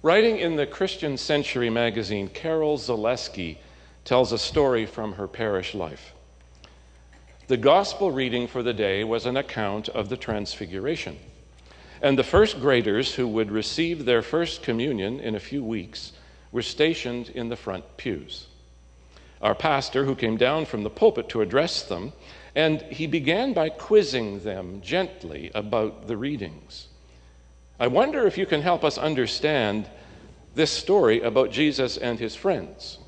Writing in the Christian Century magazine, Carol Zaleski tells a story from her parish life. The gospel reading for the day was an account of the Transfiguration. And the first graders who would receive their first communion in a few weeks were stationed in the front pews. Our pastor, who came down from the pulpit to address them, and he began by quizzing them gently about the readings. I wonder if you can help us understand this story about Jesus and his friends.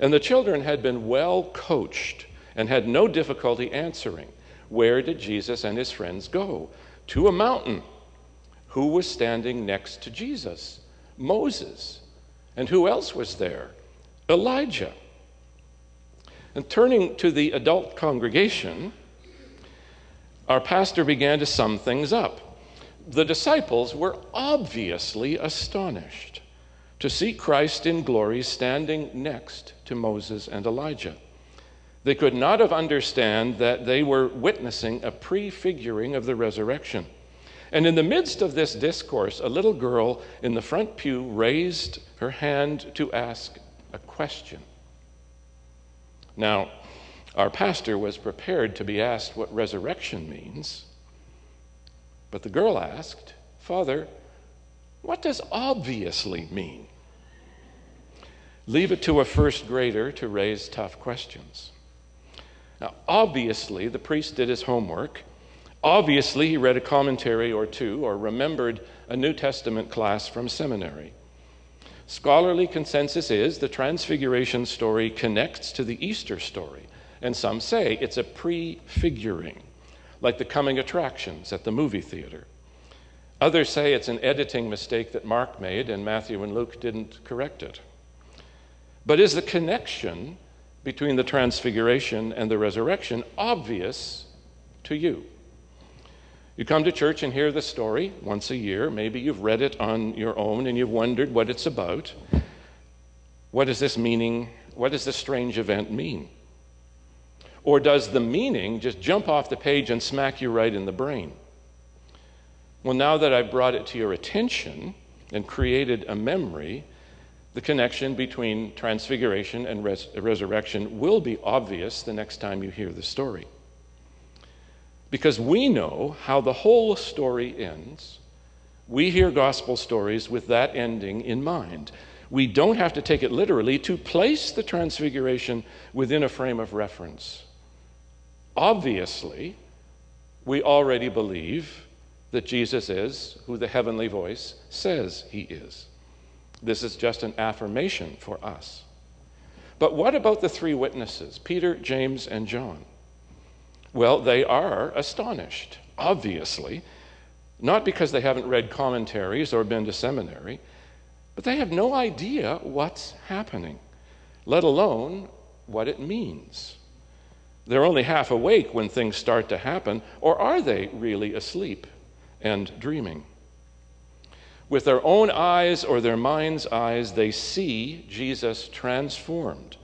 And the children had been well coached and had no difficulty answering. Where did Jesus and his friends go? To a mountain. Who was standing next to Jesus? Moses. And who else was there? Elijah. And turning to the adult congregation, our pastor began to sum things up. The disciples were obviously astonished to see Christ in glory standing next to Moses and Elijah. They could not have understood that they were witnessing a prefiguring of the resurrection. And in the midst of this discourse, a little girl in the front pew raised her hand to ask a question. Now, our pastor was prepared to be asked what resurrection means, but the girl asked, Father, what does obviously mean? Leave it to a first grader to raise tough questions. Now, obviously, the priest did his homework. Obviously, he read a commentary or two or remembered a New Testament class from seminary. Scholarly consensus is the Transfiguration story connects to the Easter story, and some say it's a prefiguring, like the coming attractions at the movie theater. Others say it's an editing mistake that Mark made and Matthew and Luke didn't correct it. But is the connection between the Transfiguration and the resurrection obvious to you? You come to church and hear the story once a year. Maybe you've read it on your own and you've wondered what it's about. What does this meaning, what does this strange event mean? Or does the meaning just jump off the page and smack you right in the brain? Well, now that I've brought it to your attention and created a memory, the connection between transfiguration and res- resurrection will be obvious the next time you hear the story because we know how the whole story ends. We hear gospel stories with that ending in mind. We don't have to take it literally to place the transfiguration within a frame of reference. Obviously, we already believe that Jesus is who the heavenly voice says he is. This is just an affirmation for us. But what about the three witnesses, Peter, James, and John? Well, they are astonished, obviously, not because they haven't read commentaries or been to seminary, but they have no idea what's happening, let alone what it means. They're only half awake when things start to happen, or are they really asleep and dreaming? With their own eyes or their mind's eyes, they see Jesus transformed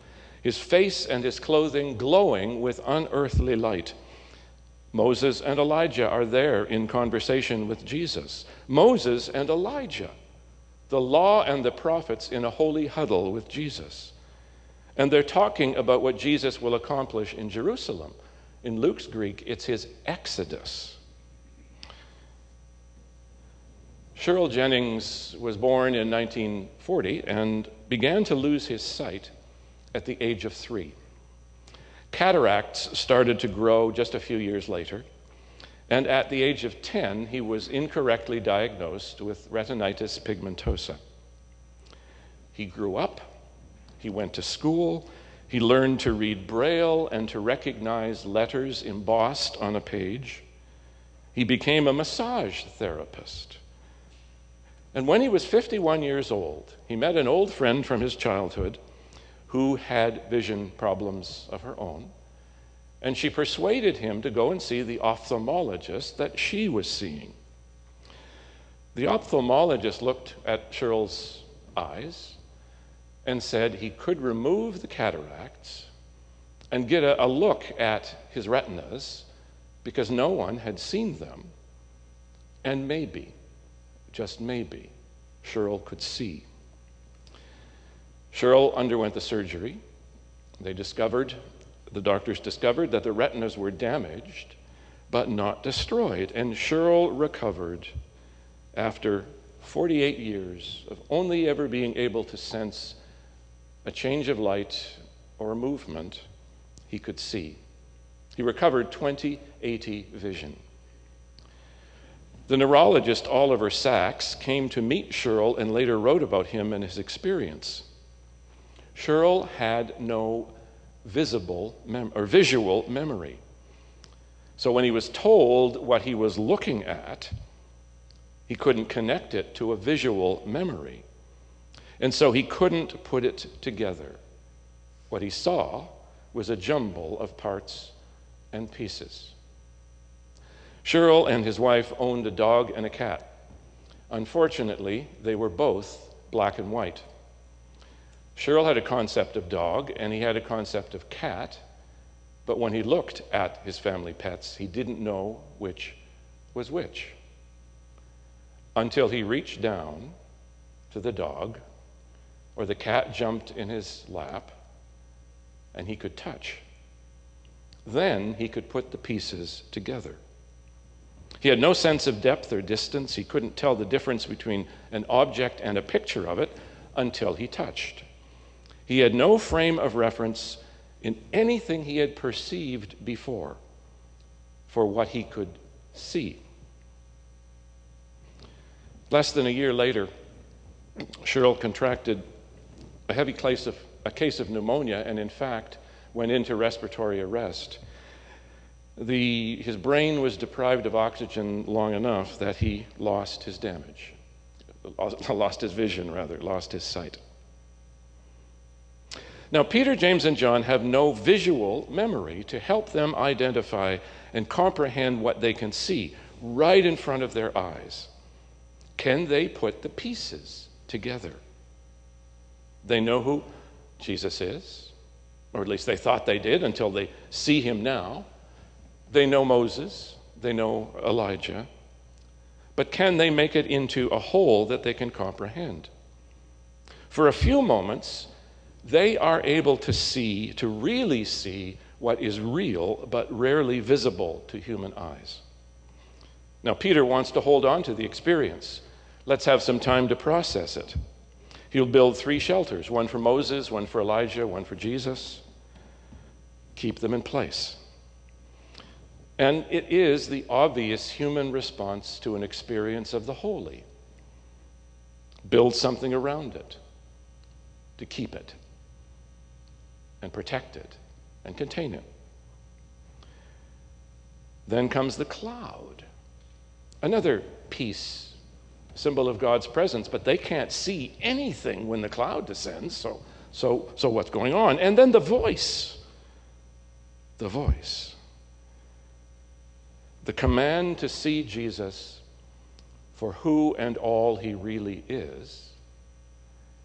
his face and his clothing glowing with unearthly light. Moses and Elijah are there in conversation with Jesus. Moses and Elijah, the law and the prophets in a holy huddle with Jesus. And they're talking about what Jesus will accomplish in Jerusalem. In Luke's Greek, it's his exodus. Sherrill Jennings was born in 1940 and began to lose his sight at the age of three. Cataracts started to grow just a few years later, and at the age of 10, he was incorrectly diagnosed with retinitis pigmentosa. He grew up, he went to school, he learned to read Braille and to recognize letters embossed on a page. He became a massage therapist. And when he was 51 years old, he met an old friend from his childhood who had vision problems of her own. And she persuaded him to go and see the ophthalmologist that she was seeing. The ophthalmologist looked at Sherrill's eyes and said he could remove the cataracts and get a, a, look at his retinas because no one had seen them. And maybe, just maybe, Cheryl could see. Cheryl underwent the surgery. They discovered, the doctors discovered that the retinas were damaged but not destroyed. And Cheryl recovered after 48 years of only ever being able to sense a change of light or a movement he could see. He recovered 20/80 vision. The neurologist Oliver Sacks came to meet Cheryl and later wrote about him and his experience. Cheryl had no visible mem- or visual memory. So when he was told what he was looking at, he couldn't connect it to a visual memory. And so he couldn't put it together. What he saw was a jumble of parts and pieces. Cheryl and his wife owned a dog and a cat. Unfortunately, they were both black and white. Cheryl had a concept of dog and he had a concept of cat, but when he looked at his family pets, he didn't know which was which. Until he reached down to the dog, or the cat jumped in his lap, and he could touch. Then he could put the pieces together. He had no sense of depth or distance. He couldn't tell the difference between an object and a picture of it until he touched. He had no frame of reference in anything he had perceived before for what he could see. Less than a year later, Cheryl contracted a heavy case of, a case of pneumonia and, in fact, went into respiratory arrest. The, his brain was deprived of oxygen long enough that he lost his damage, lost his vision, rather, lost his sight. Now, Peter, James, and John have no visual memory to help them identify and comprehend what they can see right in front of their eyes. Can they put the pieces together? They know who Jesus is, or at least they thought they did until they see him now. They know Moses, they know Elijah. But can they make it into a whole that they can comprehend? For a few moments, they are able to see, to really see what is real but rarely visible to human eyes. Now, Peter wants to hold on to the experience. Let's have some time to process it. He'll build three shelters one for Moses, one for Elijah, one for Jesus. Keep them in place. And it is the obvious human response to an experience of the holy. Build something around it to keep it and protect it and contain it. Then comes the cloud, another piece, symbol of God's presence, but they can't see anything when the cloud descends. So, so, so what's going on? And then the voice, the voice, the command to see Jesus for who and all he really is,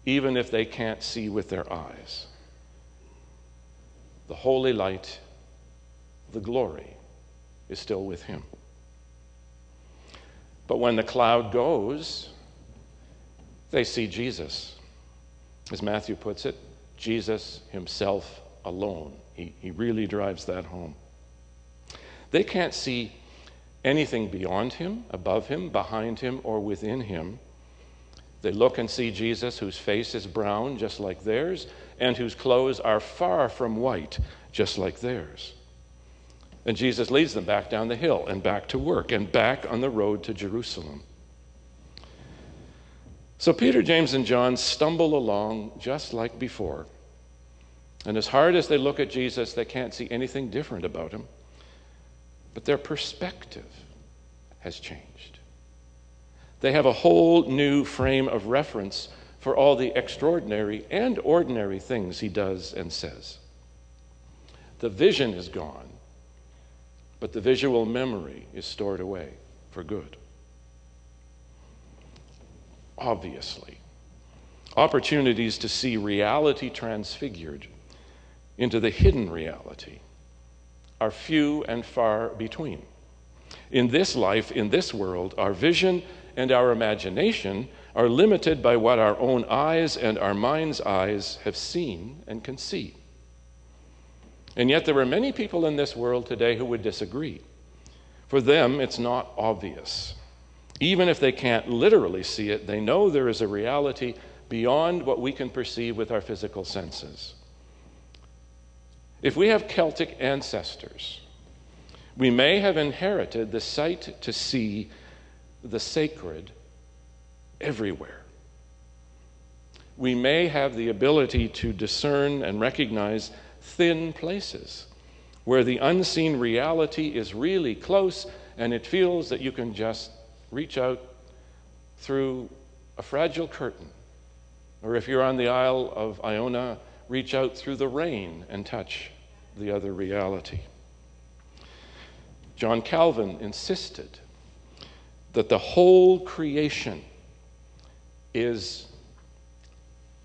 even if they can't see with their eyes the holy light, the glory, is still with him. But when the cloud goes, they see Jesus. As Matthew puts it, Jesus himself alone. He, he really drives that home. They can't see anything beyond him, above him, behind him, or within him. They look and see Jesus, whose face is brown, just like theirs, and whose clothes are far from white, just like theirs. And Jesus leads them back down the hill and back to work and back on the road to Jerusalem. So Peter, James, and John stumble along just like before. And as hard as they look at Jesus, they can't see anything different about him. But their perspective has changed. They have a whole new frame of reference for all the extraordinary and ordinary things he does and says. The vision is gone, but the visual memory is stored away for good. Obviously, opportunities to see reality transfigured into the hidden reality are few and far between. In this life, in this world, our vision and our imagination are limited by what our own eyes and our mind's eyes have seen and can see. And yet, there are many people in this world today who would disagree. For them, it's not obvious. Even if they can't literally see it, they know there is a reality beyond what we can perceive with our physical senses. If we have Celtic ancestors, we may have inherited the sight to see the sacred everywhere. We may have the ability to discern and recognize thin places where the unseen reality is really close and it feels that you can just reach out through a fragile curtain. Or if you're on the Isle of Iona, reach out through the rain and touch the other reality. John Calvin insisted that the whole creation is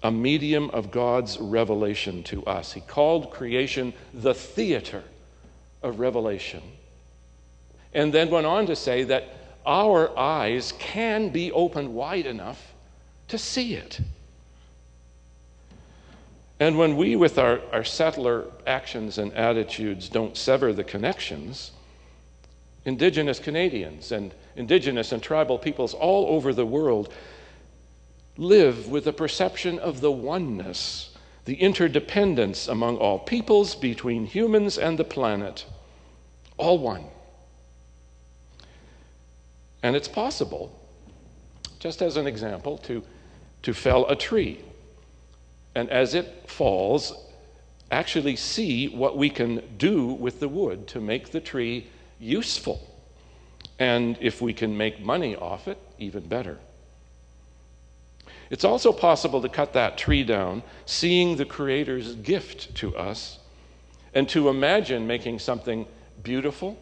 a medium of God's revelation to us. He called creation the theater of revelation. And then went on to say that our eyes can be opened wide enough to see it. And when we, with our, our settler actions and attitudes, don't sever the connections, Indigenous Canadians and Indigenous and tribal peoples all over the world live with a perception of the oneness, the interdependence among all peoples, between humans and the planet, all one. And it's possible, just as an example, to, to fell a tree. And as it falls, actually see what we can do with the wood to make the tree useful. And if we can make money off it, even better. It's also possible to cut that tree down, seeing the Creator's gift to us, and to imagine making something beautiful,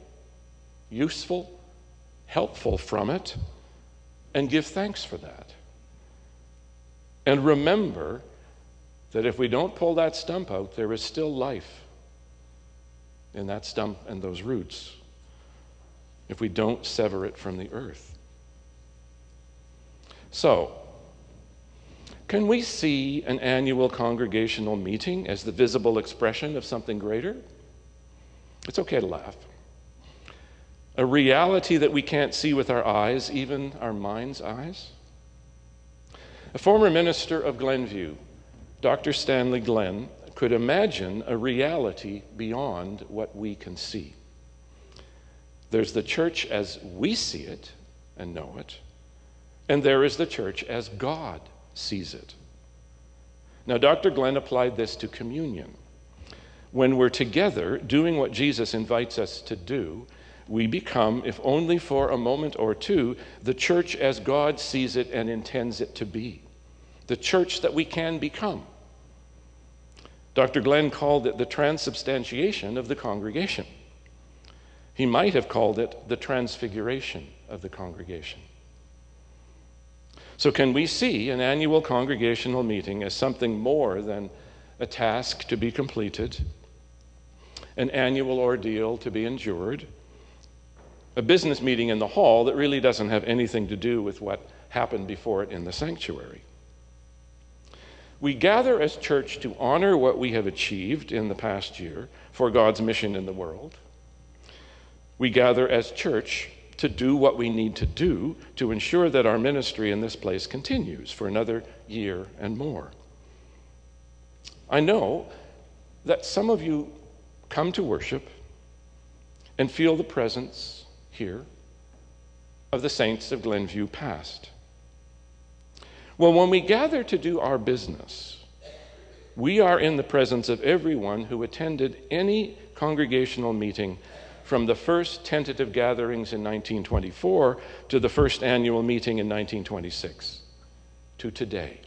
useful, helpful from it, and give thanks for that. And remember that if we don't pull that stump out, there is still life in that stump and those roots if we don't sever it from the earth. So, can we see an annual congregational meeting as the visible expression of something greater? It's okay to laugh. A reality that we can't see with our eyes, even our mind's eyes? A former minister of Glenview, Dr. Stanley Glenn, could imagine a reality beyond what we can see. There's the church as we see it and know it, and there is the church as God sees it. Now, Dr. Glenn applied this to communion. When we're together doing what Jesus invites us to do, we become, if only for a moment or two, the church as God sees it and intends it to be, the church that we can become. Dr. Glenn called it the transubstantiation of the congregation. He might have called it the transfiguration of the congregation. So, can we see an annual congregational meeting as something more than a task to be completed, an annual ordeal to be endured, a business meeting in the hall that really doesn't have anything to do with what happened before it in the sanctuary? We gather as church to honor what we have achieved in the past year for God's mission in the world. We gather as church to do what we need to do to ensure that our ministry in this place continues for another year and more. I know that some of you come to worship and feel the presence here of the saints of Glenview past. Well, when we gather to do our business, we are in the presence of everyone who attended any congregational meeting from the first tentative gatherings in 1924 to the first annual meeting in 1926 to today.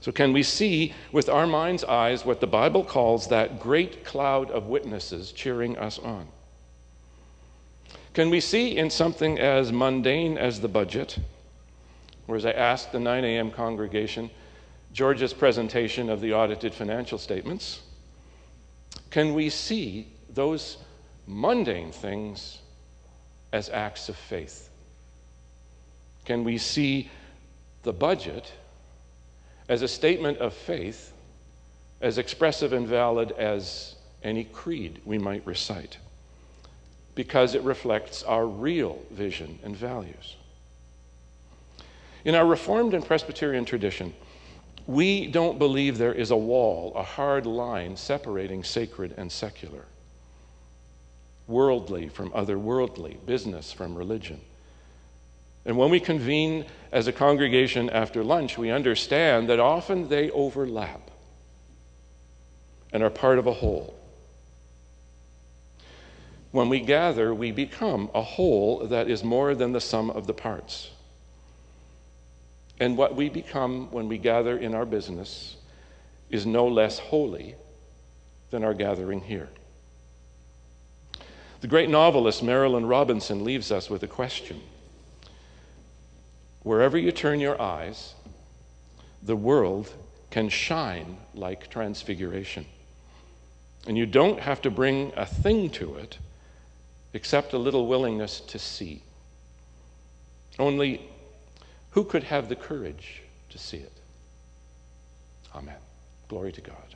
So, can we see with our mind's eyes what the Bible calls that great cloud of witnesses cheering us on? Can we see in something as mundane as the budget, or as I asked the 9 a.m. congregation, George's presentation of the audited financial statements, can we see those mundane things as acts of faith? Can we see the budget as a statement of faith, as expressive and valid as any creed we might recite, because it reflects our real vision and values. In our Reformed and Presbyterian tradition, we don't believe there is a wall, a hard line separating sacred and secular, worldly from otherworldly, business from religion. And when we convene as a congregation after lunch, we understand that often they overlap and are part of a whole. When we gather, we become a whole that is more than the sum of the parts. And what we become when we gather in our business is no less holy than our gathering here. The great novelist Marilynne Robinson leaves us with a question. Wherever you turn your eyes, the world can shine like transfiguration. And you don't have to bring a thing to it except a little willingness to see. Only who could have the courage to see it? Amen. Glory to God.